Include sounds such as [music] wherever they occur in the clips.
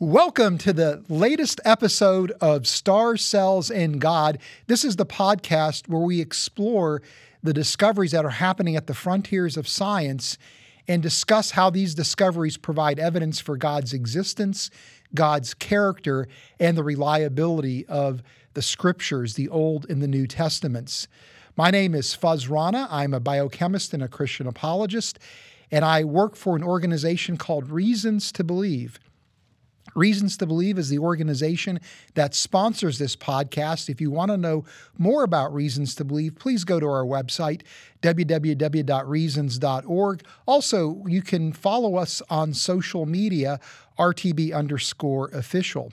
Welcome to the latest episode of Stars, Cells and God. This is the podcast where we explore the discoveries that are happening at the frontiers of science and discuss how these discoveries provide evidence for God's existence, God's character, and the reliability of the scriptures, the Old and the New Testaments. My name is Fuz Rana. I'm a biochemist and a Christian apologist, and I work for an organization called Reasons to Believe. Reasons to Believe is the organization that sponsors this podcast. If you want to know more about Reasons to Believe, please go to our website, www.reasons.org. Also, you can follow us on social media, RTB underscore official.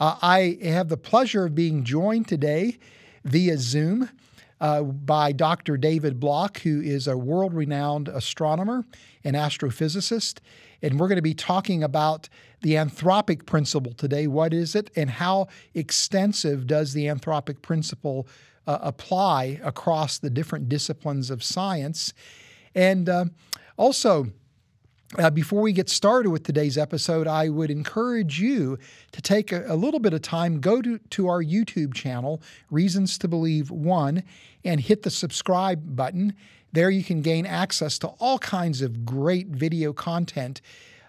Uh, I have the pleasure of being joined today via Zoom uh, by Dr. David Block, who is a world renowned astronomer and astrophysicist. And we're going to be talking about the anthropic principle today. What is it, and how extensive does the anthropic principle uh, apply across the different disciplines of science? And uh, also, uh, before we get started with today's episode, I would encourage you to take a, a, little bit of time, go to, to our YouTube channel, Reasons to Believe One, and hit the subscribe button. There you can gain access to all kinds of great video content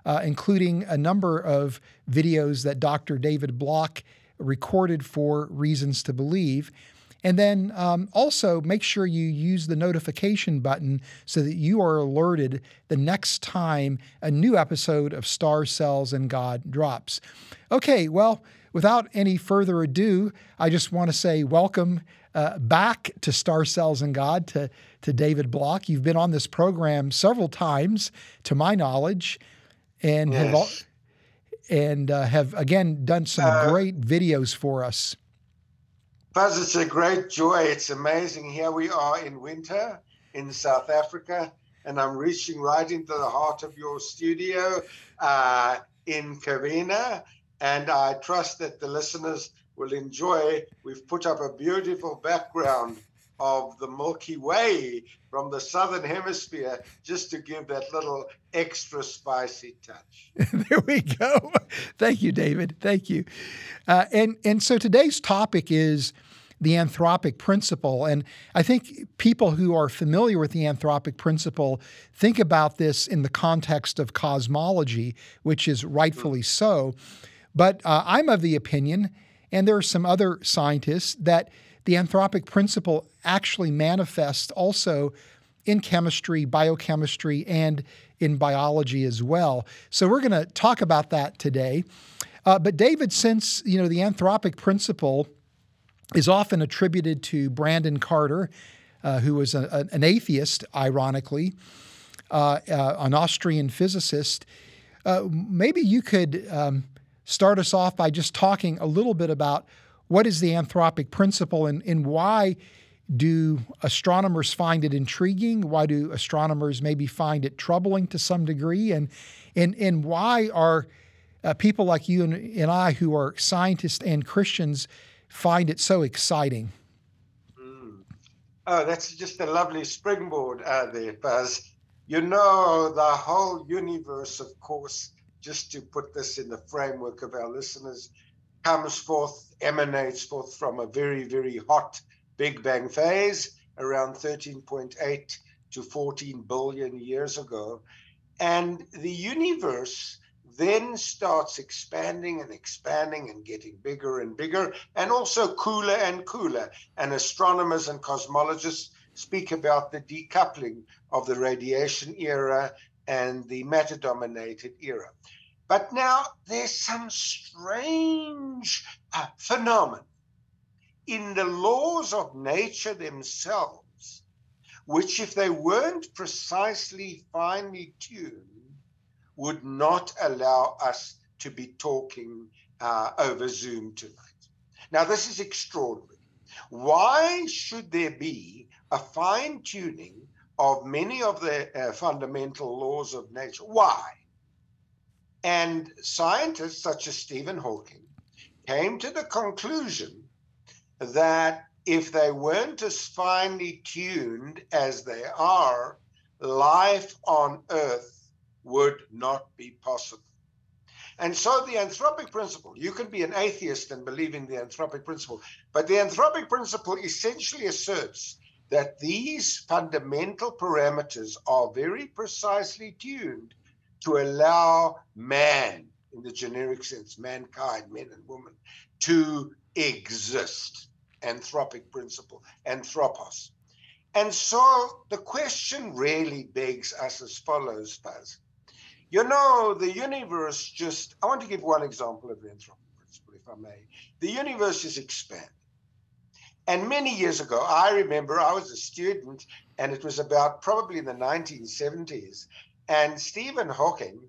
uh, including a number of videos that Dr. David Block recorded for Reasons to Believe. And then um, also make sure you use the notification button so that you are alerted the next time a new episode of Stars, Cells and God drops. Okay, well, without any further ado, I just want to say welcome uh, back to Stars, Cells and God to, to David Block. You've been on this program several times, to my knowledge and yes. have all, and uh, have again done some uh, great videos for us. Fuz, it's a great joy. It's amazing. Here we are in winter in South Africa, and I'm reaching right into the heart of your studio uh, in Covina. And I trust that the listeners will enjoy. We've put up a beautiful background of the Milky Way from the southern hemisphere just to give that little extra spicy touch. [laughs] there we go. Thank you, David. Thank you. Uh, and and so today's topic is the anthropic principle, and I think people who are familiar with the anthropic principle think about this in the context of cosmology, which is rightfully mm. so. But uh, I'm of the opinion, and there are some other scientists that the anthropic principle actually manifests also in chemistry, biochemistry, and in biology as well. So we're going to talk about that today. Uh, but David, since you know the anthropic principle is often attributed to Brandon Carter, uh, who was a, a, an atheist, ironically, uh, uh an Austrian physicist, uh, maybe you could um, start us off by just talking a little bit about what is the anthropic principle and, and why do astronomers find it intriguing? Why do astronomers maybe find it troubling to some degree? And, and, and why are uh, people like you and, and I, who are scientists and Christians, find it so exciting? Mm. Oh, that's just a lovely springboard uh, there, Fuz. You know, the whole universe, of course, just to put this in the framework of our listeners, comes forth, emanates forth from a very, very hot Big Bang phase around 13.8 to 14 billion years ago. And the universe then starts expanding and expanding and getting bigger and bigger, and also cooler and cooler. And astronomers and cosmologists speak about the decoupling of the radiation era and the matter dominated era. But now there's some strange uh, phenomenon in the laws of nature themselves, which, if they weren't precisely finely tuned, would not allow us to be talking uh, over Zoom tonight. Now, this is extraordinary. Why should there be a fine tuning of many of the uh, fundamental laws of nature? Why? And scientists such as Stephen Hawking came to the conclusion that if they weren't as finely tuned as they are, life on Earth would not be possible. And so the anthropic principle, you can be an atheist and believe in the anthropic principle, but the anthropic principle essentially asserts that these fundamental parameters are very precisely tuned to allow man, in the generic sense, mankind, men and women, to exist. Anthropic principle, anthropos. And so the question really begs us as follows, Fuz. You know, the universe just, I want to give one example of the anthropic principle, if I may. The universe is expanding. And many years ago, I remember I was a student, and it was about probably in the 1970s. And Stephen Hawking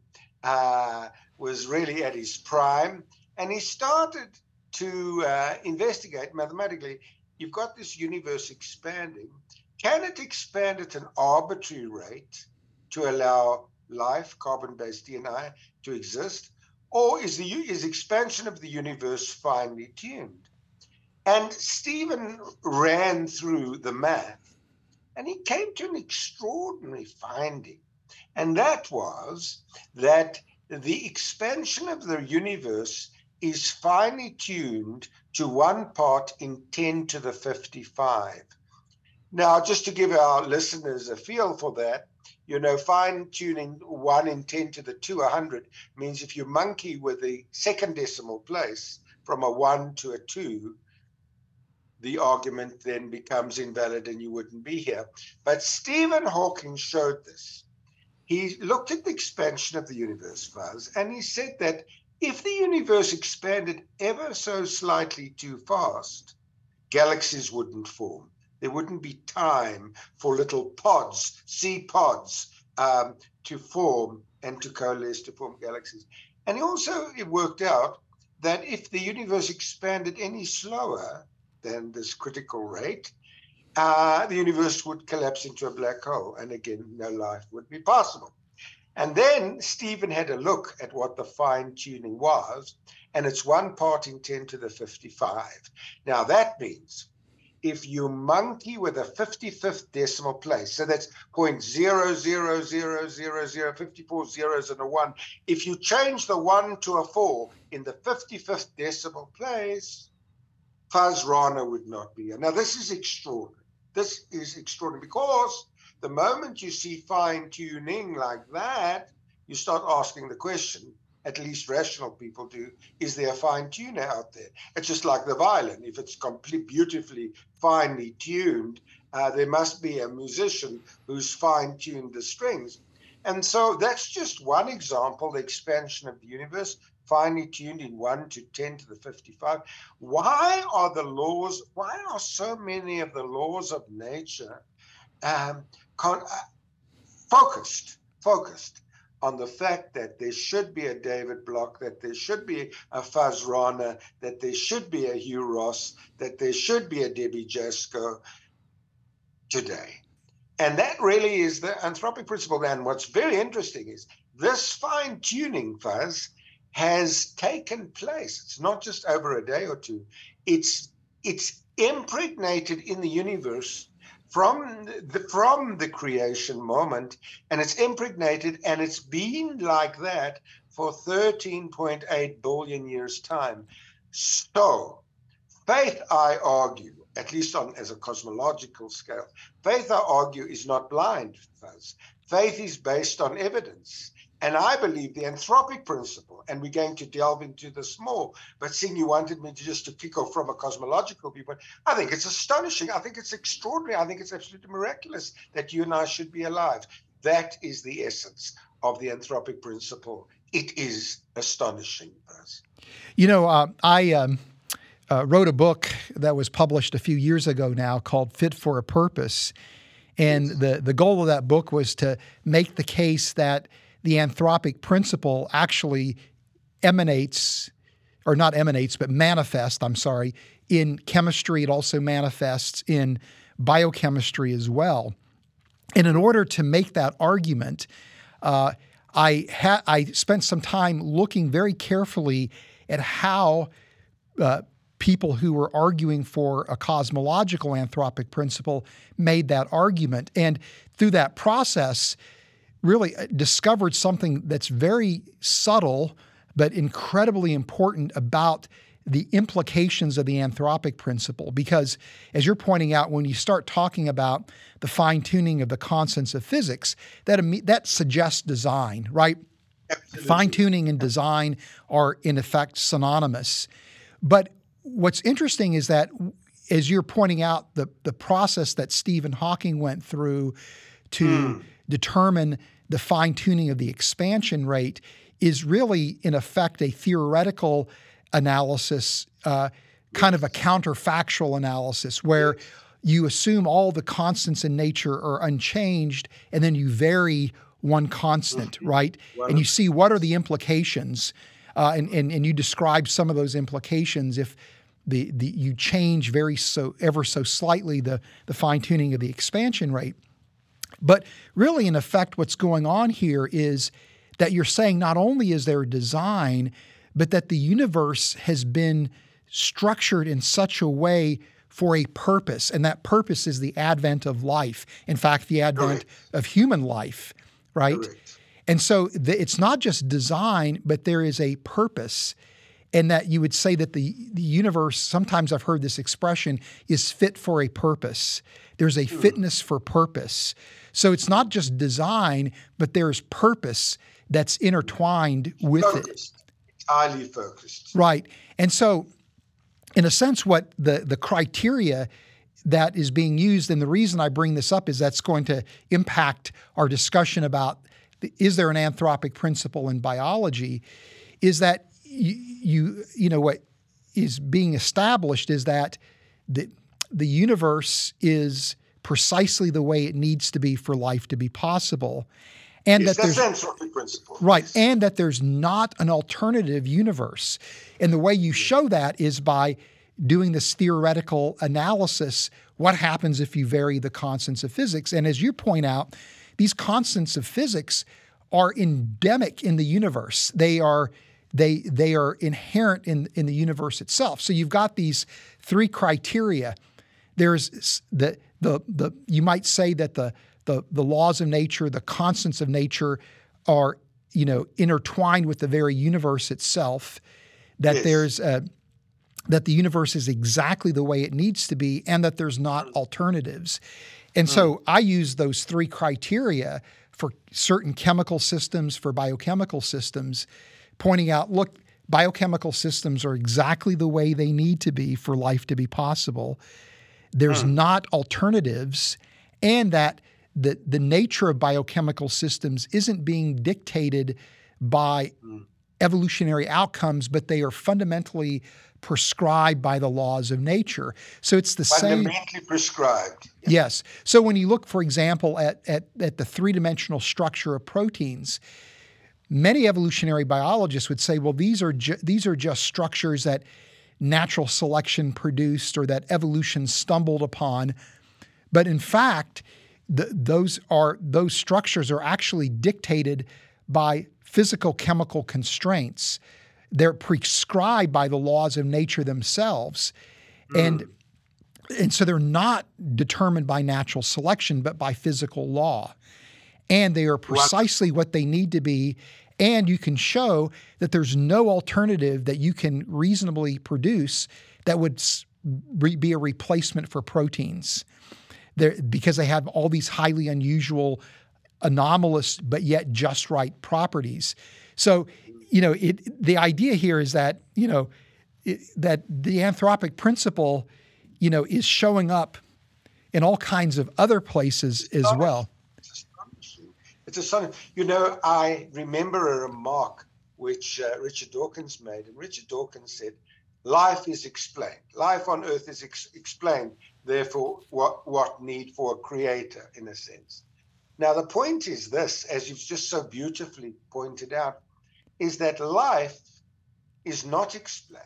uh, was really at his prime, and he started to uh, investigate mathematically. You've got this universe expanding. Can it expand at an arbitrary rate to allow life, carbon-based DNA, to exist, or is the is expansion of the universe finely tuned? And Stephen ran through the math and he came to an extraordinary finding. And that was that the expansion of the universe is finely tuned to one part in 10 to the 55. Now, just to give our listeners a feel for that, you know, fine tuning 1 in 10 to the 200 means if you monkey with the second decimal place from a 1 to a 2, the argument then becomes invalid and you wouldn't be here. But Stephen Hawking showed this. He looked at the expansion of the universe, Fuz, and he said that if the universe expanded ever so slightly too fast, galaxies wouldn't form. There wouldn't be time for little pods, sea pods, um, to form and to coalesce to form galaxies. And also it worked out that if the universe expanded any slower, than this critical rate, uh, the universe would collapse into a black hole. And again, no life would be possible. And then Stephen had a look at what the fine tuning was, and it's one part in 10 to the 55. Now, that means if you monkey with a 55th decimal place, so that's point zero zero zero zero zero 54 zeros and a one. If you change the one to a four in the 55th decimal place, Fuz Rana would not be here. Now, this is extraordinary. This is extraordinary because the moment you see fine tuning like that, you start asking the question, at least rational people do, is there a fine tuner out there? It's just like the violin. If it's completely beautifully, finely tuned, uh, there must be a musician who's fine tuned the strings. And so that's just one example, the expansion of the universe finely tuned in 1 to 10 to the 55. Why are the laws, why are so many of the laws of nature um, con- uh, focused, focused on the fact that there should be a David Block, that there should be a Fuz Rana, that there should be a Hugh Ross, that there should be a Debbie Jasko today. And that really is the anthropic principle. And what's very interesting is this fine tuning, Fuz, has taken place. It's not just over a day or two. It's it's impregnated in the universe from the from the creation moment, and it's impregnated, and it's been like that for 13.8 billion years time. So, faith, I argue, at least on as a cosmological scale, faith, I argue, is not blind. Faith is based on evidence. And I believe the anthropic principle, and we're going to delve into this more, but seeing you wanted me to just to kick off from a cosmological viewpoint, I think it's astonishing. I think it's extraordinary. I think it's absolutely miraculous that you and I should be alive. That is the essence of the anthropic principle. It is astonishing. us. You know, uh, I um, uh, wrote a book that was published a few years ago now called Fit for a Purpose. And the, the goal of that book was to make the case that the anthropic principle actually emanates, or not emanates, but manifests, I'm sorry, in chemistry. It also manifests in biochemistry as well. And in order to make that argument, uh, I, ha- I spent some time looking very carefully at how uh, people who were arguing for a cosmological anthropic principle made that argument. And through that process, really uh, discovered something that's very subtle but incredibly important about the implications of the anthropic principle. Because, as you're pointing out, when you start talking about the fine tuning of the constants of physics, that, that suggests design, right? Fine tuning and design are, in effect, synonymous. But what's interesting is that, as you're pointing out, the, the process that Stephen Hawking went through to mm. determine the fine tuning of the expansion rate is really, in effect, a theoretical analysis, uh, kind of a counterfactual analysis where you assume all the constants in nature are unchanged and then you vary one constant, mm-hmm. right? And you see what are the implications, uh, and, and, and you describe some of those implications if the, the you change very so ever so slightly the, the fine tuning of the expansion rate. But really, in effect, what's going on here is that you're saying not only is there a design, but that the universe has been structured in such a way for a purpose, and that purpose is the advent of life. In fact, the advent Correct. of human life, right? Correct. And so the, it's not just design, but there is a purpose. And that you would say that the, the universe, sometimes I've heard this expression, is fit for a purpose. There's a hmm. fitness for purpose. So it's not just design, but there's purpose that's intertwined with Focused. it highly focused. Right. And so, in a sense, what the, the criteria that is being used, and the reason I bring this up is that's going to impact our discussion about the, is there an anthropic principle in biology, is that you, you, you know, what is being established is that the, the universe is precisely the way it needs to be for life to be possible and yes, that there's entropy principle. Right, and that there's not an alternative universe. And the way you show that is by doing this theoretical analysis. What happens if you vary the constants of physics? And as you point out, these constants of physics are endemic in the universe. They are they they are inherent in in the universe itself. So you've got these three criteria. There's the the the you might say that the the, the laws of nature, the constants of nature are, you know, intertwined with the very universe itself, that yes. there's a, that the universe is exactly the way it needs to be and that there's not alternatives. And so mm. I use those three criteria for certain chemical systems, for biochemical systems, pointing out look, biochemical systems are exactly the way they need to be for life to be possible. There's mm. not alternatives, and that the, the nature of biochemical systems isn't being dictated by mm. evolutionary outcomes, but they are fundamentally prescribed by the laws of nature. So it's the fundamentally same. Fundamentally prescribed. Yes. So when you look, for example, at, at, at the three dimensional structure of proteins, many evolutionary biologists would say, well, these are, ju- these are just structures that natural selection produced or that evolution stumbled upon. But in fact, the, those are those structures are actually dictated by physical chemical constraints. They're prescribed by the laws of nature themselves, mm. and and so they're not determined by natural selection, but by physical law, and they are precisely what, what they need to be. And you can show that there's no alternative that you can reasonably produce that would be a replacement for proteins because they have all these highly unusual, anomalous, but yet just right properties. So, you know, it, the idea here is that, you know, it, that the anthropic principle, you know, is showing up in all kinds of other places as well. Astonishing. You know, I remember a remark which uh, Richard Dawkins made, and Richard Dawkins said, "Life is explained. Life on Earth is ex- explained therefore what what need for a creator in a sense now the point is this as you've just so beautifully pointed out is that life is not explained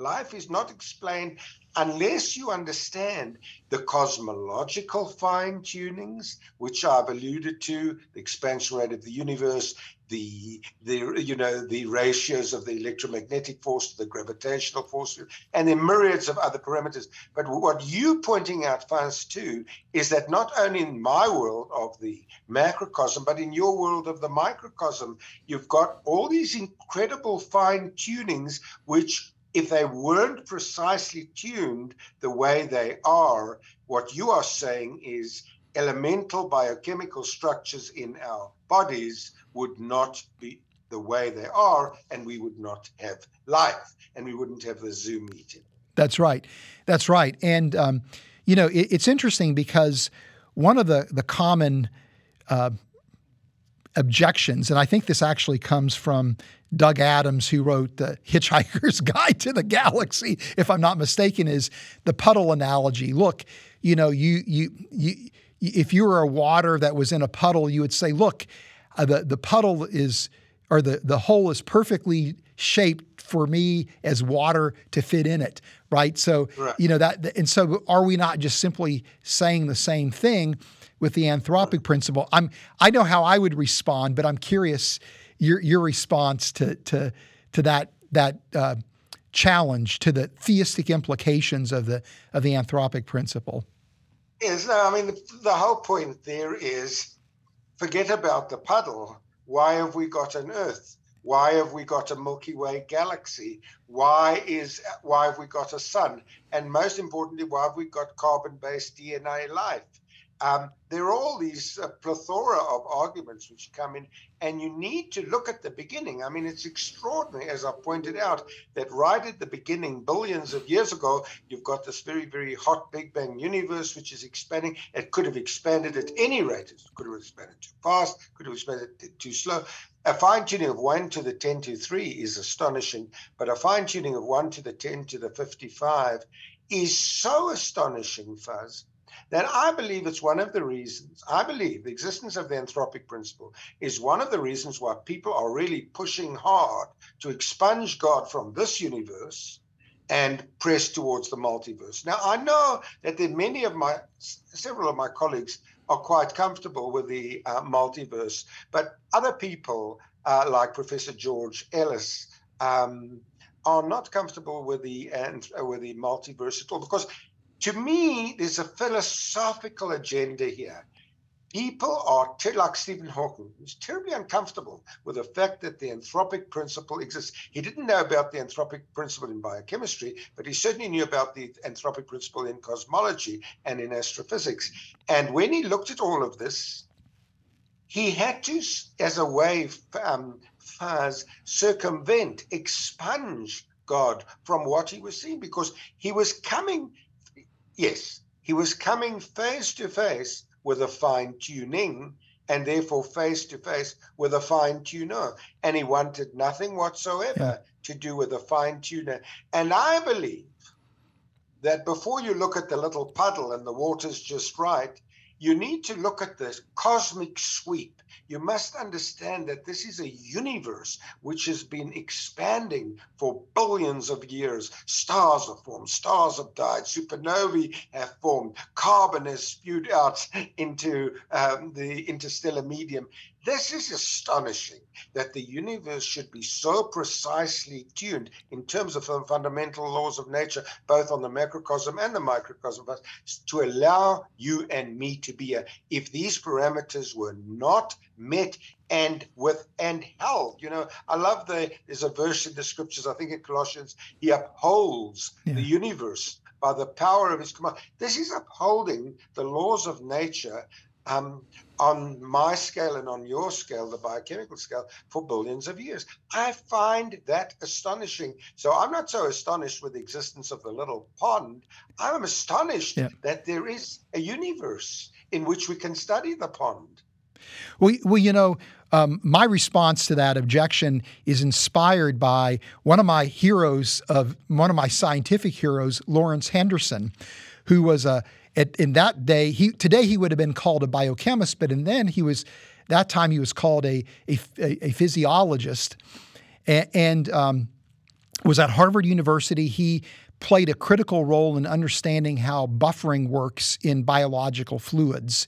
Life is not explained unless you understand the cosmological fine tunings, which I've alluded to, the expansion rate of the universe, the the you know the ratios of the electromagnetic force to the gravitational force, and the myriads of other parameters. But what you're pointing out first too is that not only in my world of the macrocosm, but in your world of the microcosm, you've got all these incredible fine tunings which if they weren't precisely tuned the way they are, what you are saying is elemental biochemical structures in our bodies would not be the way they are, and we would not have life, and we wouldn't have the Zoom meeting. That's right. That's right. And, um, you know, it, it's interesting because one of the, the common uh, objections, and I think this actually comes from Doug Adams, who wrote the Hitchhiker's [laughs] Guide to the Galaxy, if I'm not mistaken, is the puddle analogy. Look, you know, you you you if you were a water that was in a puddle, you would say, look, uh, the the puddle is or the the hole is perfectly shaped for me as water to fit in it, right? So right. you know that, and so are we not just simply saying the same thing with the anthropic principle? I'm I know how I would respond, but I'm curious your your response to to to that that uh, challenge to the theistic implications of the of the anthropic principle. Is I mean the, the whole point there is forget about the puddle. Why have we got an Earth? Why have we got a Milky Way galaxy? Why is why have we got a sun? And most importantly, why have we got carbon-based DNA life? Um, there are all these uh, plethora of arguments which come in, and you need to look at the beginning. I mean, it's extraordinary, as I pointed out, that right at the beginning, billions of years ago, you've got this very, very hot Big Bang universe which is expanding. It could have expanded at any rate. It could have expanded too fast, could have expanded too slow. A fine tuning of 1 to the 10 to 3 is astonishing, but a fine tuning of 1 to the 10 to the 55 is so astonishing, Fuz that I believe it's one of the reasons, I believe the existence of the anthropic principle is one of the reasons why people are really pushing hard to expunge God from this universe and press towards the multiverse. Now, I know that there are many of my, several of my colleagues are quite comfortable with the uh, multiverse, but other people, uh, like Professor George Ellis, um, are not comfortable with the uh, with the multiverse at all because to me, there's a philosophical agenda here. People are, like Stephen Hawking, who's terribly uncomfortable with the fact that the anthropic principle exists. He didn't know about the anthropic principle in biochemistry, but he certainly knew about the anthropic principle in cosmology and in astrophysics. And when he looked at all of this, he had to, as a way, um, as circumvent, expunge God from what he was seeing because he was coming Yes, he was coming face to face with a fine tuning and therefore face to face with a fine tuner. And he wanted nothing whatsoever yeah. to do with a fine tuner. And I believe that before you look at the little puddle and the water's just right, you need to look at the cosmic sweep. You must understand that this is a universe which has been expanding for billions of years. Stars have formed, stars have died, supernovae have formed, carbon has spewed out into um, the interstellar medium. This is astonishing that the universe should be so precisely tuned in terms of the fundamental laws of nature, both on the macrocosm and the microcosm, to allow you and me to be here. If these parameters were not met and with and held, you know, I love the there's a verse in the scriptures, I think in Colossians, he upholds yeah. the universe by the power of his command. This is upholding the laws of nature um, on my scale and on your scale, the biochemical scale, for billions of years. I find that astonishing. So I'm not so astonished with the existence of the little pond. I'm astonished yeah. that there is a universe in which we can study the pond. Well, well you know, um, my response to that objection is inspired by one of my heroes of one of my scientific heroes, Lawrence Henderson, who was a at, in that day, he today he would have been called a biochemist, but in then he was that time he was called a a, a physiologist, and, and um, was at Harvard University. He played a critical role in understanding how buffering works in biological fluids.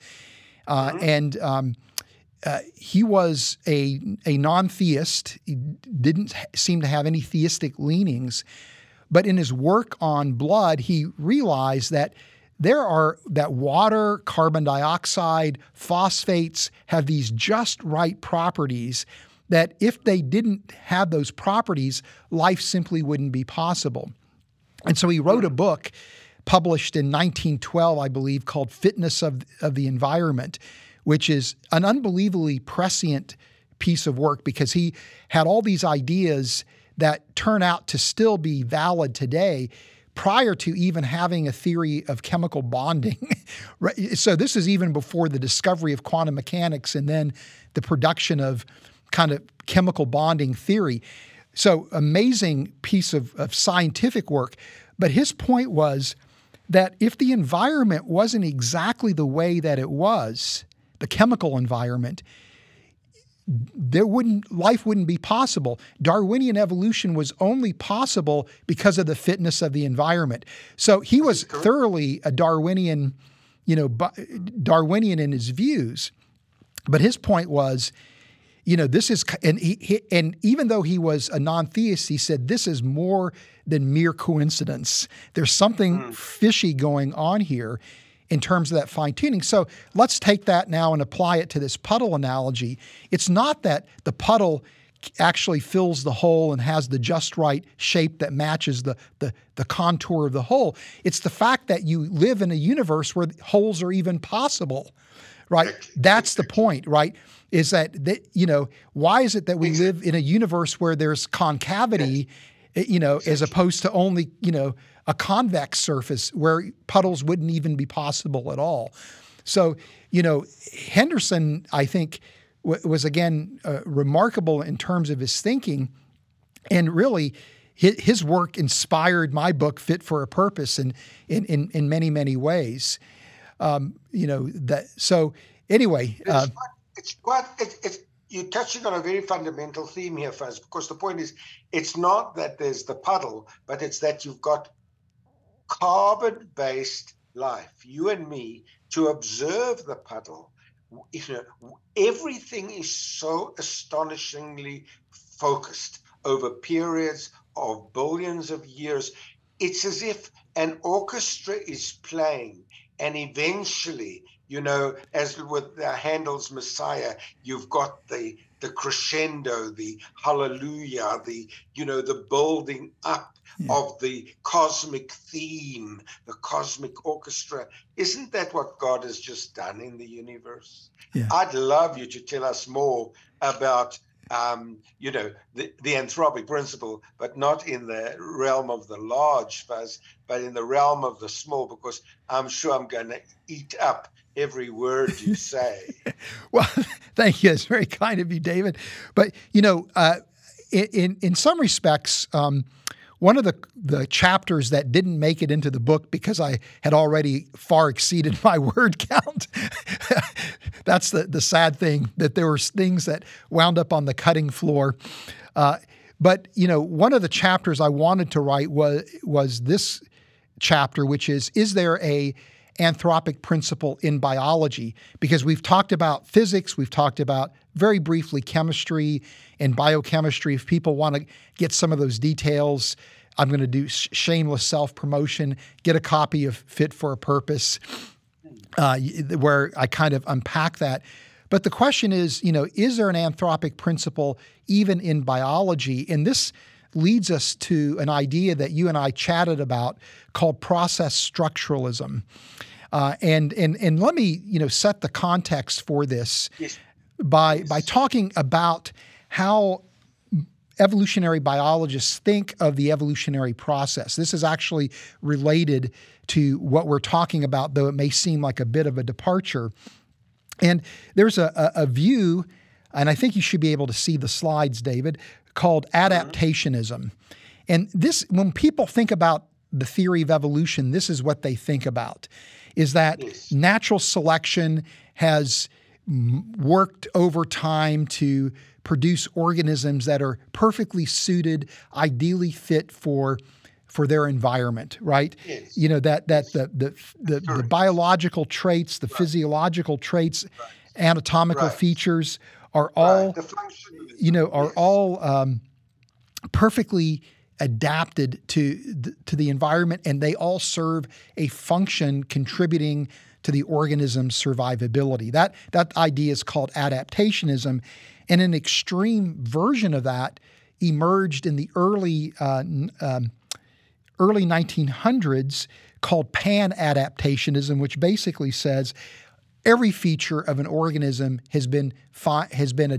Uh, mm-hmm. And um, uh, he was a, a non theist, he didn't seem to have any theistic leanings. But in his work on blood, he realized that there are that water, carbon dioxide, phosphates have these just right properties that if they didn't have those properties, life simply wouldn't be possible. And so he wrote a hmm. book published in 1912, I believe, called Fitness of, of the Environment, which is an unbelievably prescient piece of work because he had all these ideas that turn out to still be valid today prior to even having a theory of chemical bonding. [laughs] so this is even before the discovery of quantum mechanics and then the production of kind of chemical bonding theory. So amazing piece of, of scientific work. But his point was that if the environment wasn't exactly the way that it was, the chemical environment, there wouldn't life wouldn't be possible. Darwinian evolution was only possible because of the fitness of the environment. So he was thoroughly a Darwinian, you know, Darwinian in his views. But his point was you know, this is, and he, he, and even though he was a non-theist, he said this is more than mere coincidence. There's something mm. fishy going on here in terms of that fine tuning. So let's take that now and apply it to this puddle analogy. It's not that the puddle actually fills the hole and has the just right shape that matches the, the, the contour of the hole. It's the fact that you live in a universe where holes are even possible, right? That's the point, right? is that, that you know why is it that we live in a universe where there's concavity, you know, as opposed to only you know a convex surface where puddles wouldn't even be possible at all. So you know Henderson, I think, w- was again uh, remarkable in terms of his thinking, and really his work inspired my book fit for a purpose in in in, in many many ways um, you know that so anyway uh, it's quite it, it's you're touching on a very fundamental theme here, Fuz, because the point is it's not that there's the puddle, but it's that you've got carbon based life, you and me, to observe the puddle. You know, everything is so astonishingly focused over periods of billions of years. It's as if an orchestra is playing, and eventually you know, as with uh, Handel's Messiah, you've got the the crescendo, the hallelujah, the you know, the building up yeah. of the cosmic theme, the cosmic orchestra. Isn't that what God has just done in the universe? Yeah. I'd love you to tell us more about um, you know, the, the anthropic principle, but not in the realm of the large Fuz, but in the realm of the small, because I'm sure I'm going to eat up every word you say. [laughs] well, [laughs] thank you. It's very kind of you, David. But, you know, uh, in, in some respects, um, one of the, the chapters that didn't make it into the book because I had already far exceeded [laughs] my word count. That's the, the sad thing that there were things that wound up on the cutting floor. Uh, but you know, one of the chapters I wanted to write was was this chapter, which is: Is there a anthropic principle in biology because we've talked about physics, we've talked about very briefly chemistry and biochemistry. If people want to get some of those details, I'm going to do shameless self promotion. Get a copy of Fit for a Purpose, uh, where I kind of unpack that. But the question is, you know, is there an anthropic principle even in biology? And this leads us to an idea that you and I chatted about called process structuralism. Uh, and and and let me you know set the context for this yes. by yes. by talking about how evolutionary biologists think of the evolutionary process. This is actually related to what we're talking about, though it may seem like a bit of a departure. And there's a, a, a view, and I think you should be able to see the slides, David, called uh-huh. adaptationism. And this, when people think about the theory of evolution, this is what they think about is that yes. natural selection has worked over time to produce organisms that are perfectly suited, ideally fit for for their environment, right? Yes. You know that that the the the, the biological traits, the right. physiological traits, right. anatomical features are all you know are all um, perfectly adapted to the, to the environment, and they all serve a function contributing to the organism's survivability. That that idea is called adaptationism, and an extreme version of that emerged in the early uh, um, early 1900s called pan adaptationism, which basically says every feature of an organism has been fi- has been a,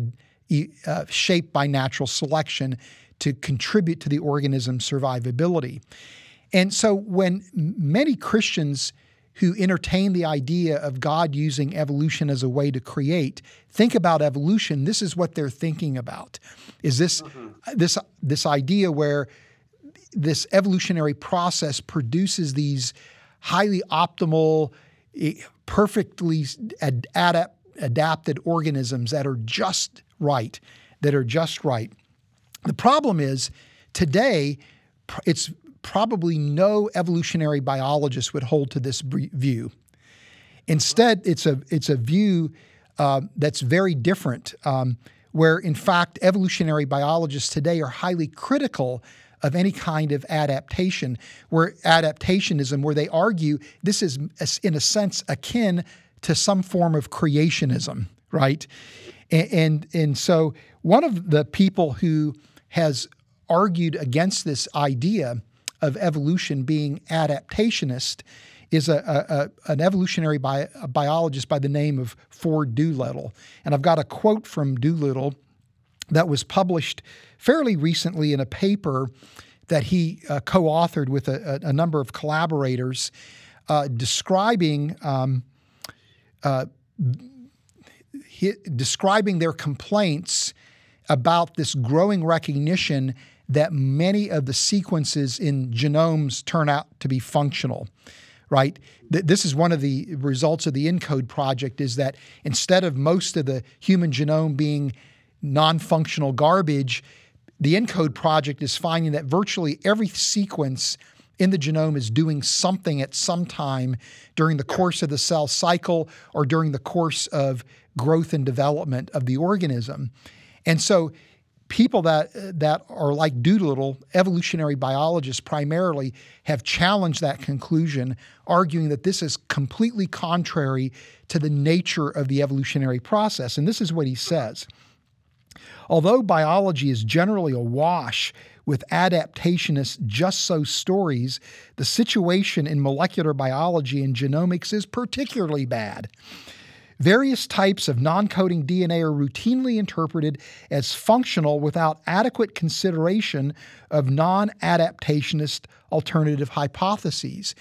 uh, shaped by natural selection to contribute to the organism's survivability. And so when many Christians who entertain the idea of God using evolution as a way to create think about evolution, this is what they're thinking about. Is this mm-hmm. this this idea where this evolutionary process produces these highly optimal, perfectly ad- adapted organisms that are just right, that are just right. The problem is today, it's probably no evolutionary biologist would hold to this view. Instead, it's a it's a view uh, that's very different, um, where in fact evolutionary biologists today are highly critical of any kind of adaptation, where adaptationism, where they argue this is, in a sense, akin to some form of creationism, right? And, and, and so one of the people who has argued against this idea of evolution being adaptationist is a, a, an evolutionary bi- biologist by the name of Ford Doolittle. And I've got a quote from Doolittle that was published fairly recently in a paper that he uh, co authored with a, a, number of collaborators uh, describing. Um, uh, describing their complaints about this growing recognition that many of the sequences in genomes turn out to be functional right? This is one of the results of the ENCODE project is that instead of most of the human genome being non-functional garbage the ENCODE project is finding that virtually every sequence in the genome is doing something at some time during the course of the cell cycle or during the course of growth and development of the organism. And so people that that are like Doolittle, evolutionary biologists primarily, have challenged that conclusion, arguing that this is completely contrary to the nature of the evolutionary process. And this is what he says. Although biology is generally awash with adaptationist just so stories, the situation in molecular biology and genomics is particularly bad. Various types of non coding DNA are routinely interpreted as functional without adequate consideration of non adaptationist alternative hypotheses.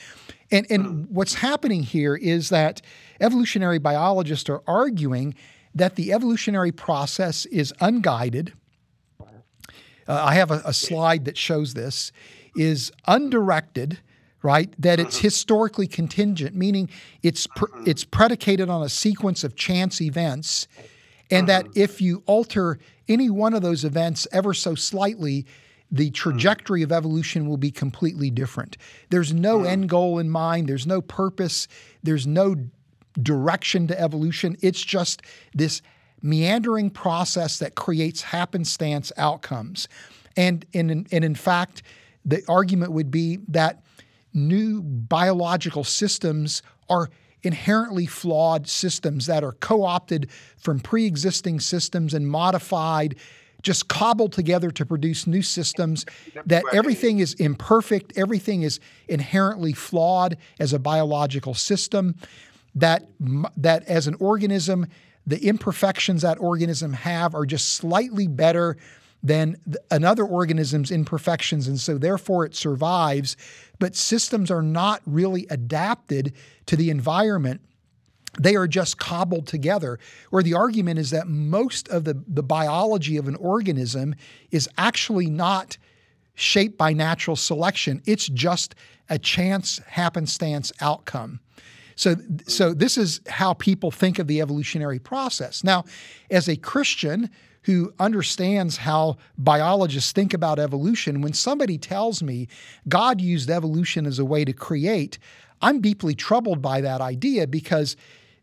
And, and what's happening here is that evolutionary biologists are arguing that the evolutionary process is unguided. Uh, I have a, a, slide that shows this is undirected, right? That it's mm-hmm. historically contingent, meaning it's pr- mm-hmm. it's predicated on a sequence of chance events, and that mm-hmm. if you alter any one of those events ever so slightly, the trajectory of evolution will be completely different. There's no end goal in mind. There's no purpose. There's no direction to evolution. It's just this meandering process that creates happenstance outcomes. And in, and in fact, the argument would be that new biological systems are inherently flawed systems that are co opted from pre existing systems and modified, just cobbled together to produce new systems, that everything is imperfect, everything is inherently flawed as a biological system that that as an organism, the imperfections that organism have are just slightly better than another organism's imperfections, and so therefore it survives. But systems are not really adapted to the environment. They are just cobbled together. Where the argument is that most of the, the biology of an organism is actually not shaped by natural selection, it's just a chance happenstance outcome. So, so this is how people think of the evolutionary process. Now, as a Christian who understands how biologists think about evolution, when somebody tells me God used evolution as a way to create, I'm deeply troubled by that idea because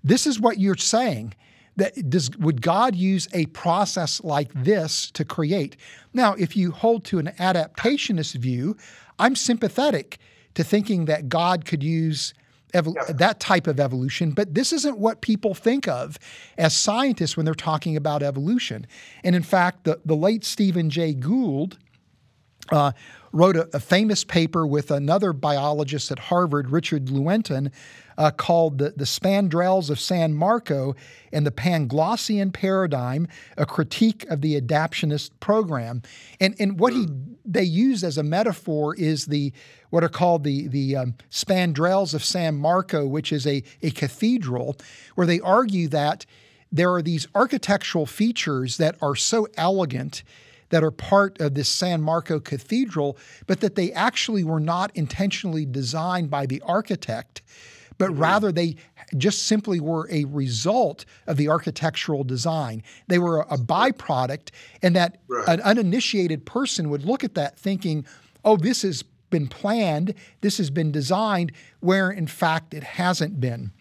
this is what you're saying. That does would God use a process like this to create? Now, if you hold to an adaptationist view, I'm sympathetic to thinking that God could use Evol- yeah. that type of evolution, but this isn't what people think of as scientists when they're talking about evolution. And in fact, the, the late Stephen Jay Gould uh, wrote a, a, famous paper with another biologist at Harvard, Richard Lewontin, uh, called the, the Spandrels of San Marco and the Panglossian Paradigm, a critique of the adaptionist program. And, and what he they use as a metaphor is the what are called the, the um, Spandrels of San Marco, which is a, a cathedral, where they argue that there are these architectural features that are so elegant that are part of this San Marco Cathedral, but that they actually were not intentionally designed by the architect, but mm-hmm. rather they just simply were a result of the architectural design. They were a byproduct, and that right. an uninitiated person would look at that thinking, oh, this has been planned, this has been designed, where in fact it hasn't been.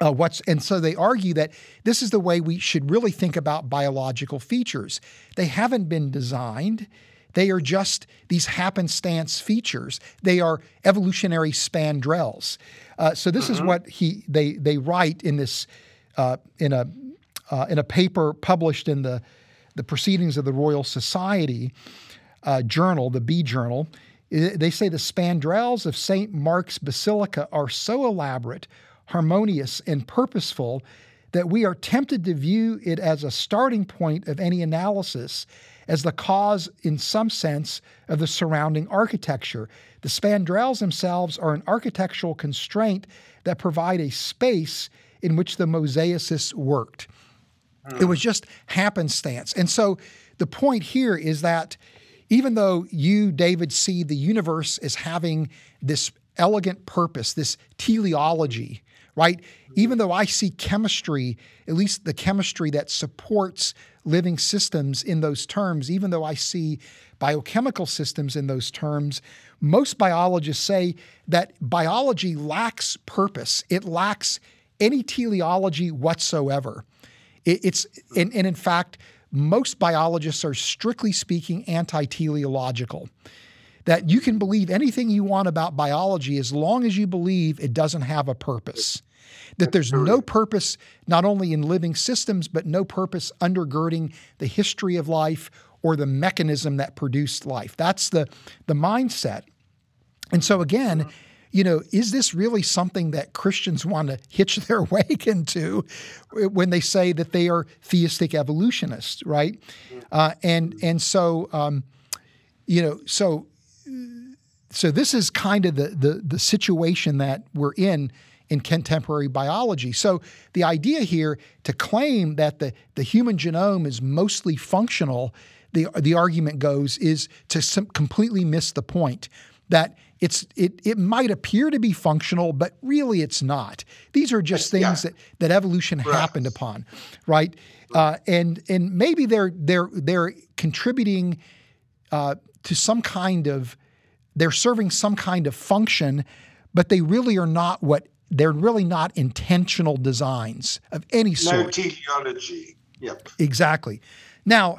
Uh, what's and so they argue that this is the way we should really think about biological features. They haven't been designed. They are just these happenstance features. They are evolutionary spandrels. Uh, so this mm-hmm. is what he they they write in this uh, in a uh, in a paper published in the the Proceedings of the Royal Society uh, journal, the B Journal. They say the spandrels of St. Mark's Basilica are so elaborate harmonious, and purposeful that we are tempted to view it as a starting point of any analysis, as the cause, in some sense, of the surrounding architecture. The spandrels themselves are an architectural constraint that provide a space in which the mosaicists worked. Mm. It was just happenstance. And so the point here is that even though you, David, see the universe as having this elegant purpose, this teleology, right? Even though I see chemistry, at least the chemistry that supports living systems in those terms, even though I see biochemical systems in those terms, most biologists say that biology lacks purpose. It lacks any teleology whatsoever. It, it's and, and in fact, most biologists are strictly speaking anti-teleological that you can believe anything you want about biology as long as you believe it doesn't have a purpose. That there's no purpose not only in living systems, but no purpose undergirding the history of life or the mechanism that produced life. That's the, the mindset. And so, again, you know, is this really something that Christians want to hitch their [laughs] wagon to when they say that they are theistic evolutionists, right? Uh, and and so, um, you know, so so this is kind of the, the, the situation that we're in in contemporary biology. So the idea here to claim that the, the human genome is mostly functional, the, the argument goes, is to completely miss the point that it's it, it might appear to be functional, but really it's not. These are just things yeah. that, that evolution right. happened upon, right? Uh, and and maybe they're they're they're contributing uh, to some kind of they're serving some kind of function, but they really are not what they're really not intentional designs of any sort. No teleology. Yep. Exactly. Now,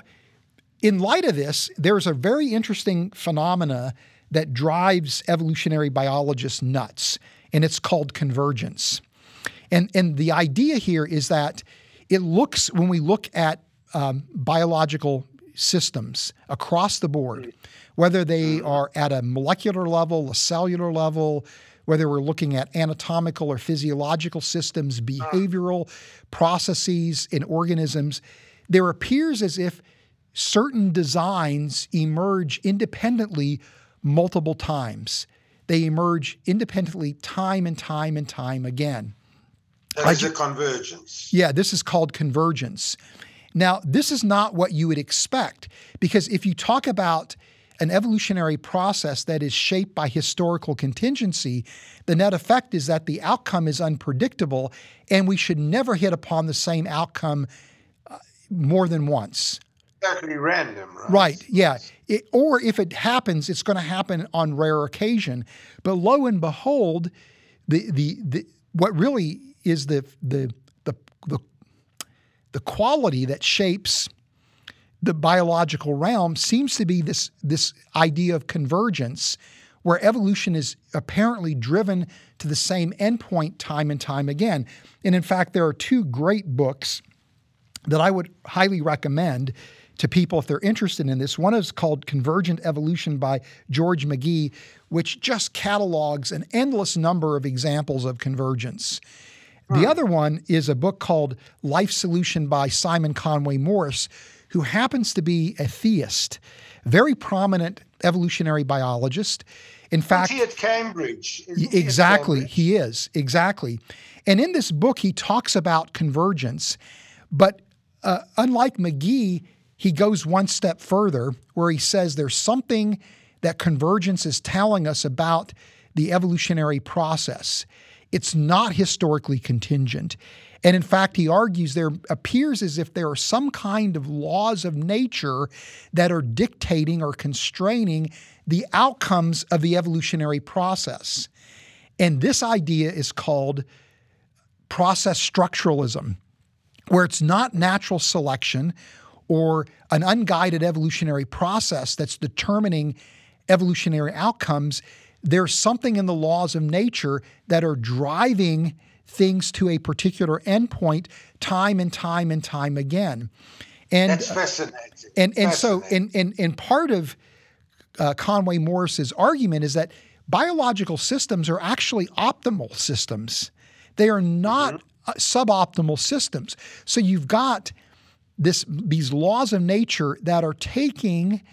in light of this, there's a very interesting phenomena that drives evolutionary biologists nuts, and it's called convergence. And, and the idea here is that it looks, when we look at um, biological systems across the board, mm whether they mm-hmm. are at a molecular level, a cellular level, whether we're looking at anatomical or physiological systems, uh. behavioral processes in organisms, there appears as if certain designs emerge independently multiple times. They emerge independently time and time and time again. That is a convergence. Yeah, this is called convergence. Now, this is not what you would expect because if you talk about an evolutionary process that is shaped by historical contingency, the net effect is that the outcome is unpredictable and we should never hit upon the same outcome uh, more than once. totally random, right? Right. Yeah. It, or if it happens, it's going to happen on rare occasion. But lo and behold, the the, the what really is the the the the, the quality that shapes the biological realm seems to be this this idea of convergence where evolution is apparently driven to the same endpoint time and time again. And in fact, there are two great books that I would highly recommend to people if they're interested in this. One is called Convergent Evolution by George McGhee, which just catalogs an endless number of examples of convergence. The hmm. other one is a book called Life Solution by Simon Conway Morris, who happens to be a theist, very prominent evolutionary biologist. In fact, he at Cambridge? He exactly, Cambridge? he is exactly. And in this book, he talks about convergence, but uh, unlike McGhee, he goes one step further, where he says there's something that convergence is telling us about the evolutionary process. It's not historically contingent. And in fact, he argues there appears as if there are some kind of laws of nature that are dictating or constraining the outcomes of the evolutionary process. And this idea is called process structuralism, where it's not natural selection or an unguided evolutionary process that's determining evolutionary outcomes. There's something in the laws of nature that are driving things to a particular endpoint time and time and time again. And That's fascinating. and and so Fascinating. and and and part of uh, Conway Morris's argument is that biological systems are actually optimal systems. They are not uh, suboptimal systems. So you've got this these laws of nature that are taking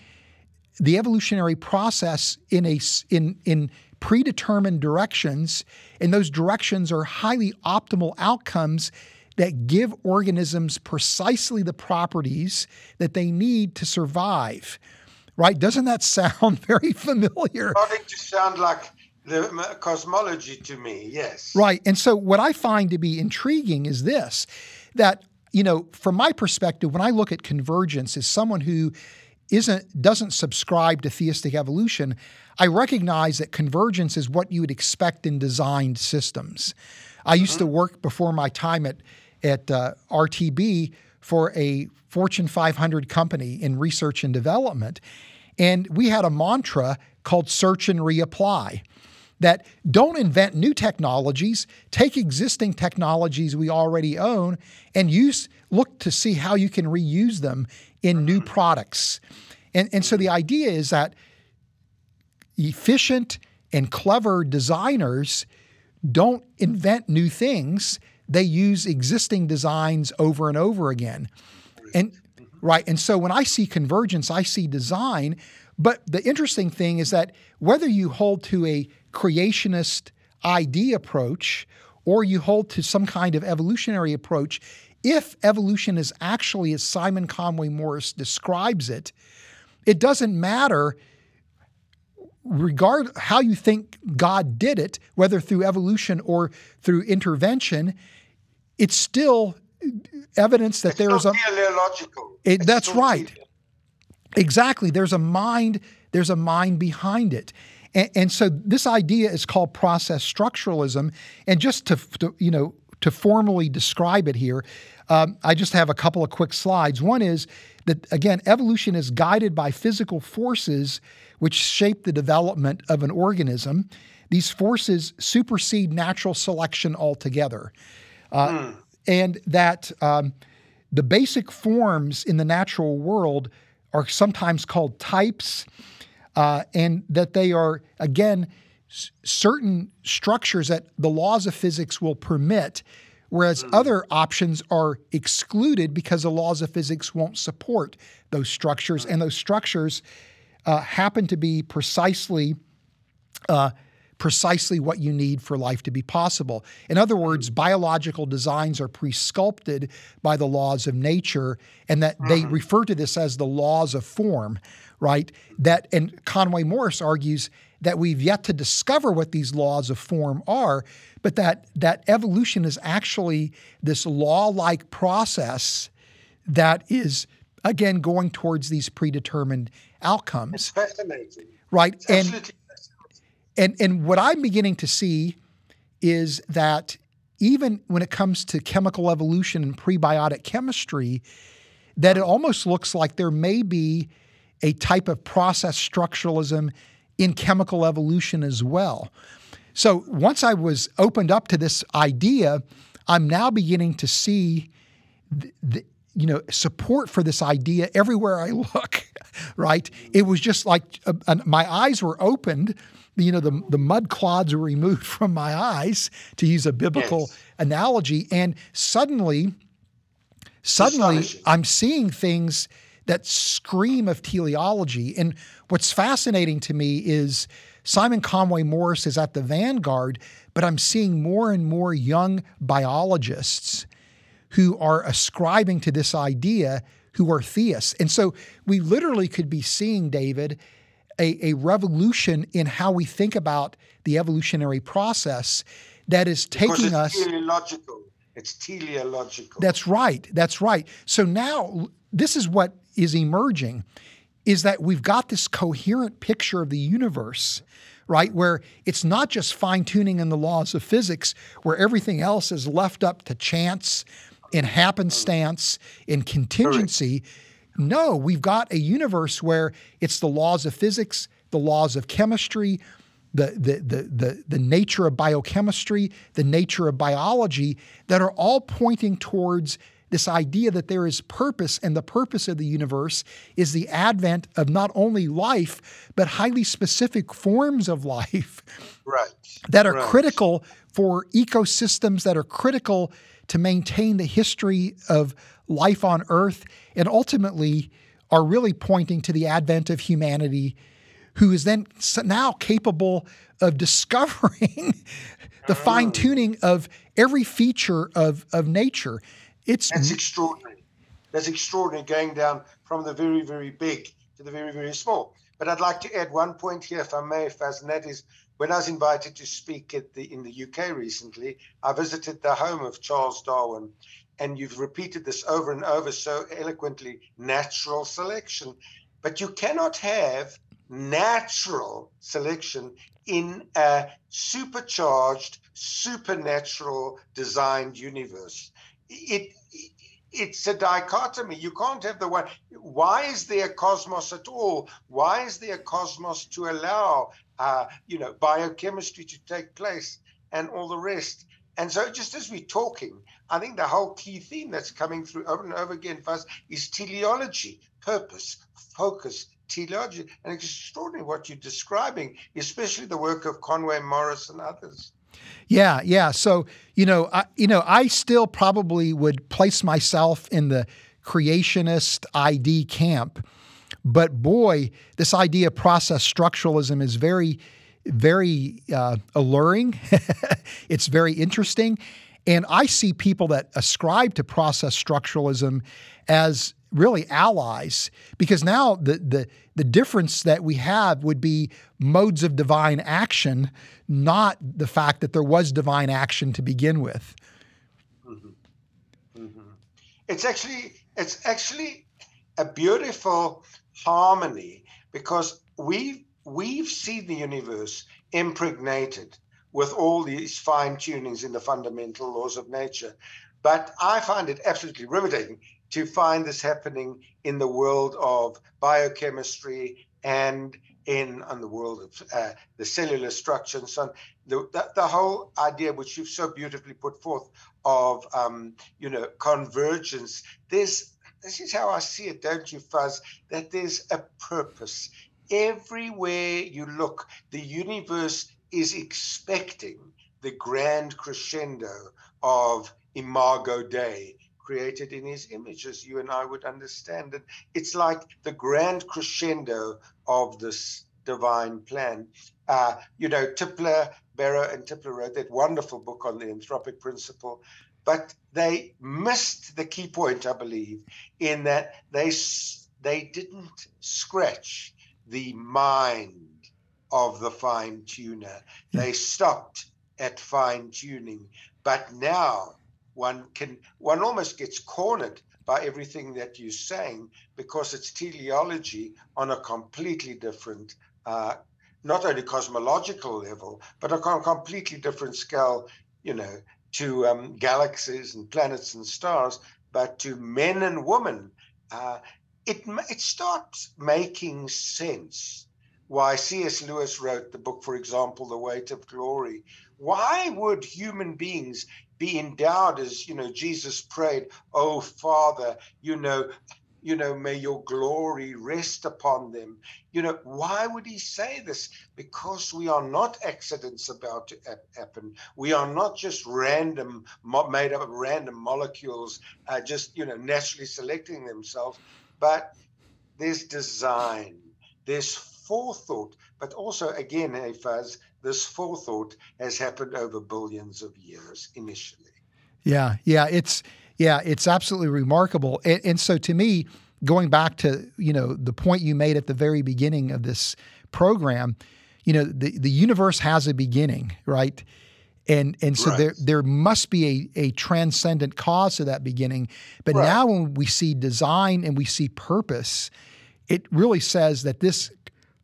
the evolutionary process in a in in predetermined directions and those directions are highly optimal outcomes that give organisms precisely the properties that they need to survive right doesn't that sound [laughs] very familiar starting to sound like the cosmology to me. Yes. Right. And so what I find to be intriguing is this that, you know, from my perspective, when I look at convergence as someone who isn't doesn't subscribe to theistic evolution, I recognize that convergence is what you would expect in designed systems. I used to work before my time at at uh, RTB for a Fortune 500 company in research and development, and we had a mantra called search and reapply that don't invent new technologies, take existing technologies we already own and use look to see how you can reuse them in new mm-hmm. products. And, and so the mm-hmm. idea is that efficient and clever designers don't invent new things, they use existing designs over and over again. And mm-hmm. right, and so when I see convergence, I see design, but the interesting thing is that whether you hold to a creationist ID approach or you hold to some kind of evolutionary approach, if evolution is actually as Simon Conway Morris describes it, it doesn't matter regard how you think God did it, whether through evolution or through intervention, it's still evidence that It's there is a teleological. It- that's right. exactly there's a mind there's a mind behind it. And, and so this idea is called process structuralism. And just to, to you know to formally describe it here, um, I just have a couple of quick slides. One is that again, evolution is guided by physical forces which shape the development of an organism. These forces supersede natural selection altogether. Uh, And that um, the basic forms in the natural world are sometimes called types, uh, and that they are, again, s- certain structures that the laws of physics will permit, whereas other options are excluded because the laws of physics won't support those structures, and those structures uh, happen to be precisely uh, precisely what you need for life to be possible. In other words, biological designs are pre-sculpted by the laws of nature, and that they refer to this as the laws of form, right? That and Conway Morris argues that we've yet to discover what these laws of form are, but that that evolution is actually this law-like process that is again going towards these predetermined outcomes. It's fascinating. Right. It's and, and and what I'm beginning to see is that even when it comes to chemical evolution and prebiotic chemistry, that it almost looks like there may be a type of process structuralism in chemical evolution as well. So once I was opened up to this idea, I'm now beginning to see the, the you know support for this idea everywhere I look. [laughs] Right? It was just like uh, my eyes were opened. You know, the the mud clods were removed [laughs] from my eyes, to use a biblical yes. analogy, and suddenly, suddenly, I'm seeing things that scream of teleology. And what's fascinating to me is Simon Conway Morris is at the vanguard, but I'm seeing more and more young biologists who are ascribing to this idea who are theists. And so we literally could be seeing, David, a, a revolution in how we think about the evolutionary process that is taking us. Teleological. It's teleological. That's right. That's right. So now this is what is emerging is that we've got this coherent picture of the universe, right? Where it's not just fine tuning in the laws of physics, where everything else is left up to chance, in happenstance, in contingency. No, we've got a universe where it's the laws of physics, the laws of chemistry, the, the, the, the, the nature of biochemistry, the nature of biology that are all pointing towards this idea that there is purpose, and the purpose of the universe is the advent of not only life, but highly specific forms of life right. that are right. critical for ecosystems that are critical to maintain the history of life on Earth, and ultimately are really pointing to the advent of humanity, who is then now capable of discovering [laughs] the mm. fine tuning of every feature of, of nature. It's that's extraordinary. That's extraordinary going down from the very, very big to the very, very small. But I'd like to add one point here, if I may, Fuz, and that is when I was invited to speak the in the UK recently, I visited the home of Charles Darwin, and you've repeated this over and over so eloquently: natural selection. But you cannot have natural selection in a supercharged, supernatural designed universe it it's a dichotomy. You can't have the one. Why is there cosmos at all? Why is there cosmos to allow, uh, you know, biochemistry to take place and all the rest? And so, just as we're talking, I think the whole key theme that's coming through over and over again for us is teleology, purpose, focus, teleology. And extraordinary what you're describing, especially the work of Conway Morris and others. Yeah, yeah. So you know, I, you know, I still probably would place myself in the creationist ID camp, but boy, this idea of process structuralism is very, very uh, alluring. [laughs] it's very interesting, and I see people that ascribe to process structuralism as really allies because now the the the difference that we have would be modes of divine action, not the fact that there was divine action to begin with. Mm-hmm. Mm-hmm. It's actually it's actually a beautiful harmony because we we've seen the universe impregnated with all these fine tunings in the fundamental laws of nature. But I find it absolutely riveting to find this happening in the world of biochemistry and in on the world of uh, the cellular structure and so on. The, the, the, whole idea, which you've so beautifully put forth, of um, you know convergence. There's this is how I see it, don't you, Fuz? That there's a purpose everywhere you look. The universe is expecting the grand crescendo of Imago Dei, created in his image, as you and I would understand it. It's like the grand crescendo of this divine plan. Uh, you know, Tipler, Barrow, and Tipler wrote that wonderful book on the anthropic principle, but they missed the key point, I believe, in that they they didn't scratch the mind of the fine tuner. They stopped at fine tuning. But now one can one almost gets cornered by everything that you're saying because it's teleology on a completely different uh, not only cosmological level but on a completely different scale you know to um, galaxies and planets and stars but to men and women uh, it it starts making sense why C.S. Lewis wrote the book, for example, The Weight of Glory. Why would human beings be endowed as, you know, Jesus prayed, Oh, Father, you know, you know, may your glory rest upon them. You know, why would he say this? Because we are not accidents about to happen. We are not just random, made up of random molecules, uh, just, you know, naturally selecting themselves, but there's design, there's forethought, but also, again, a Fuz, this forethought has happened over billions of years initially. Yeah, yeah, it's yeah, it's absolutely remarkable. And, and, so, to me, going back to you know the point you made at the very beginning of this program, you know, the the universe has a beginning, right? And and so right. there there must be a, a transcendent cause to that beginning. But right. now when we see design and we see purpose, it really says that this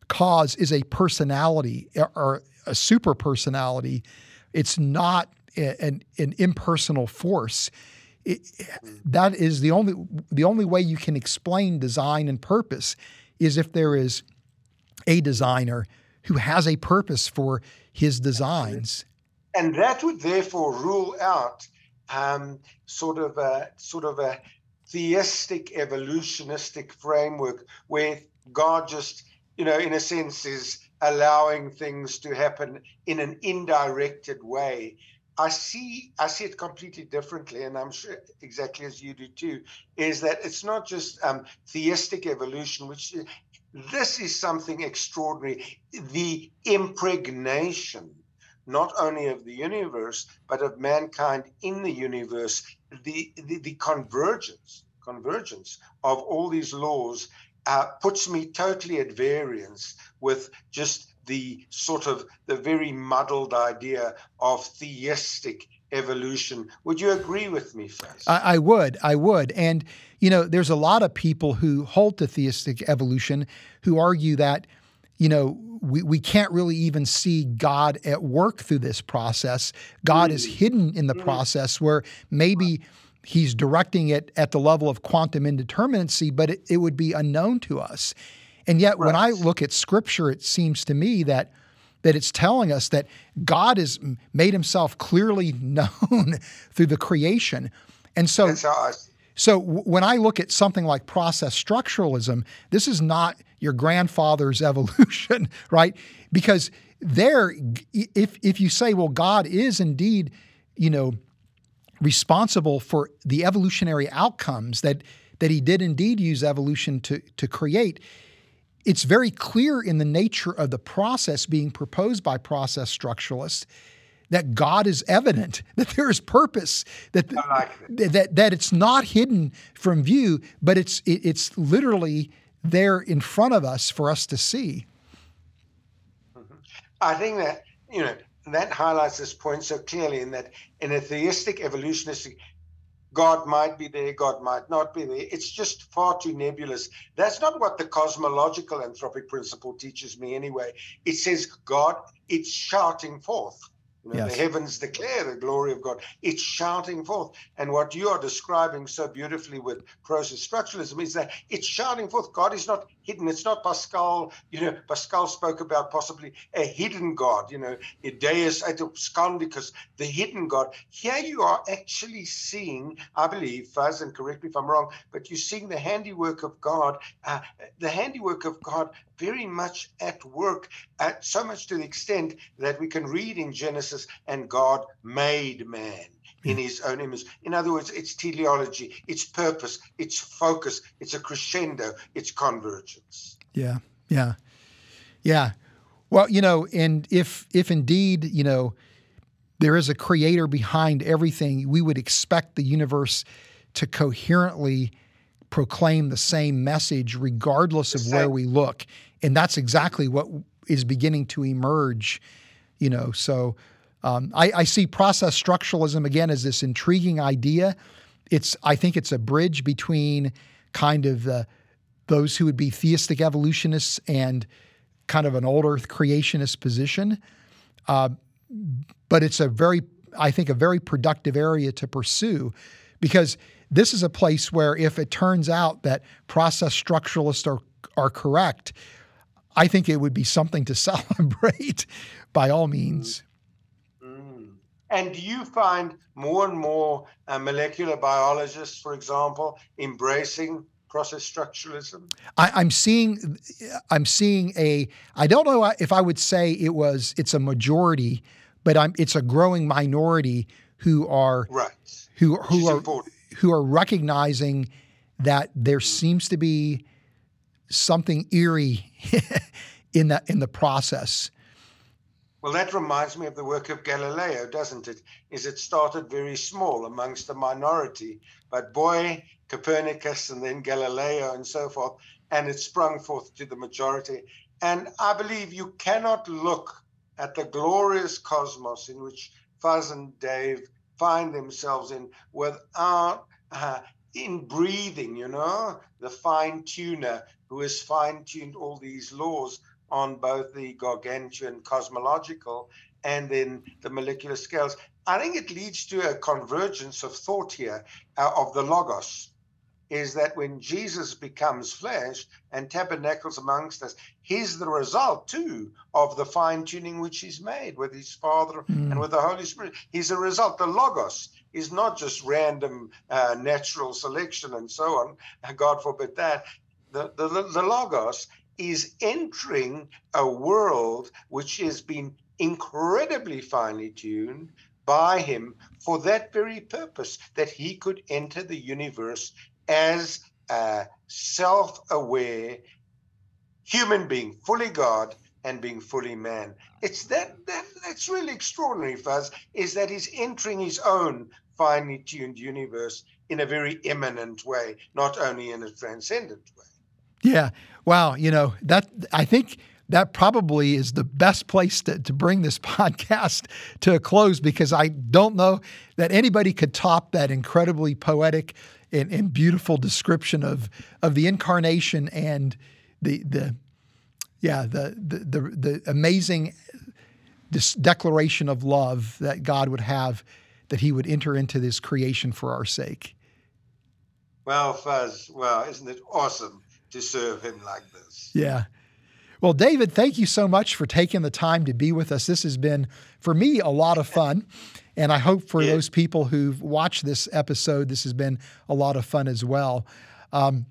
cause is a personality or a super personality. It's not an, an impersonal force. It, that is the only the only way you can explain design and purpose is if there is a designer who has a purpose for his designs. And that would therefore rule out um, sort of a sort of a theistic evolutionistic framework where God just you know, in a sense, is allowing things to happen in an indirected way. I see I see it completely differently, and I'm sure exactly as you do too. Is that it's not just um, theistic evolution, which this is something extraordinary. The impregnation, not only of the universe but of mankind in the universe, the the, the convergence convergence of all these laws uh, puts me totally at variance with just the sort of the very muddled idea of theistic evolution. Would you agree with me, Fuz? I, I, would. I would. And, you know, there's a lot of people who hold to theistic evolution who argue that, you know, we, we can't really even see God at work through this process. God mm. is hidden in the mm. process where maybe he's directing it at the level of quantum indeterminacy, but it, it would be unknown to us. And yet, right. when I look at Scripture, it seems to me that that it's telling us that God has made Himself clearly [laughs] known through the creation, and so. So when I look at something like process structuralism, this is not your grandfather's [laughs] evolution, right? Because there, if if you say, well, God is indeed, you know, responsible for the evolutionary outcomes that that he did indeed use evolution to to create it's very clear in the nature of the process being proposed by process structuralists that God is evident, [laughs] that there is purpose, that like that that it's not hidden from view, but it's it, it's literally there in front of us for us to see. Mm-hmm. I think that you know that highlights this point so clearly in that in a theistic evolutionistic God might be there, God might not be there. It's just far too nebulous. That's not what the cosmological anthropic principle teaches me anyway. It says God, it's shouting forth. You know, yes. The heavens declare the glory of God. It's shouting forth. And what you are describing so beautifully with process structuralism is that it's shouting forth. God is not hidden. It's not Pascal. You know, Pascal spoke about possibly a hidden God, you know, Deus absconditus, the hidden God. Here you are actually seeing, I believe, Fuz, and correct me if I'm wrong, but you're seeing the handiwork of God, uh, the handiwork of God very much at work, at so much to the extent that we can read in Genesis, and God made man in hmm. his own image. In other words, it's teleology, it's purpose, it's focus, it's a crescendo, it's convergence. Yeah, yeah, yeah. Well, you know, and if if indeed, you know, there is a creator behind everything, we would expect the universe to coherently proclaim the same message regardless of where we look. And that's exactly what is beginning to emerge, you know. So Um, I, I see process structuralism again as this intriguing idea. It's I think it's a bridge between kind of the those who would be theistic evolutionists and kind of an old Earth creationist position. Uh, but it's a very, I think, a very productive area to pursue because this is a place where if it turns out that process structuralists are, are correct, I think it would be something to [laughs] celebrate by all means. Mm. And do you find more and more uh, molecular biologists, for example, embracing process structuralism? I, am seeing, I'm seeing a. I don't know if I would say it was. It's a majority, but I'm. It's a growing minority who are right. Who who are important. who are recognizing that there seems to be something eerie [laughs] in that in the process. Well, that reminds me of the work of Galileo, doesn't it? Is it started very small amongst a minority, but boy, Copernicus and then Galileo and so forth, and it sprung forth to the majority. And I believe you cannot look at the glorious cosmos in which Fuz and Dave find themselves in without uh, in breathing, you know, the fine tuner who has fine tuned all these laws on both the gargantuan cosmological and then the molecular scales. I think it leads to a convergence of thought here uh, of the logos. Is that when Jesus becomes flesh and tabernacles amongst us, he's the result too of the fine tuning which he's made with his Father mm. and with the Holy Spirit. He's a result. The Logos is not just random uh, natural selection and so on. God forbid that. The, the, the Logos is entering a world which has been incredibly finely tuned by him for that very purpose that he could enter the universe as a self aware human being, fully God and being fully man. It's that, that that's really extraordinary, Fuz, is that he's entering his own finely tuned universe in a very immanent way, not only in a transcendent way. Yeah. Wow. You know, that I think that probably is the best place to, to bring this [laughs] podcast to a close because I don't know that anybody could top that incredibly poetic and, and beautiful description of of the incarnation and the the yeah the the the, the amazing this declaration of love that God would have that He would enter into this creation for our sake. Well, Fuz, well, isn't it awesome? To serve him like this. Yeah. Well, David, thank you so much for taking the time to be with us. This has been, for me, a lot of fun. And I hope for yeah. those people who've watched this episode, this has been a lot of fun as well. Um,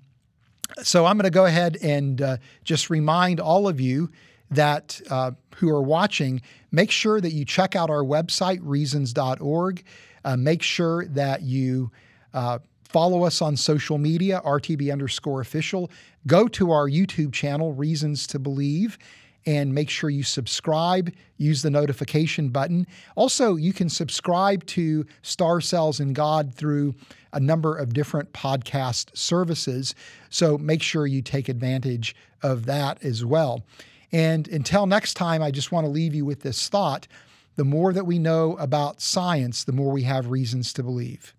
so I'm going to go ahead and uh, just remind all of you that uh, who are watching, make sure that you check out our website, reasons.org. Uh, make sure that you uh, Follow us on social media, RTB underscore official. Go to our YouTube channel, Reasons to Believe, and make sure you subscribe. Use the notification button. Also, you can subscribe to Star Cells and God through a number of different podcast services. So make sure you take advantage of that as well. And until next time, I just want to leave you with this thought the more that we know about science, the more we have reasons to believe.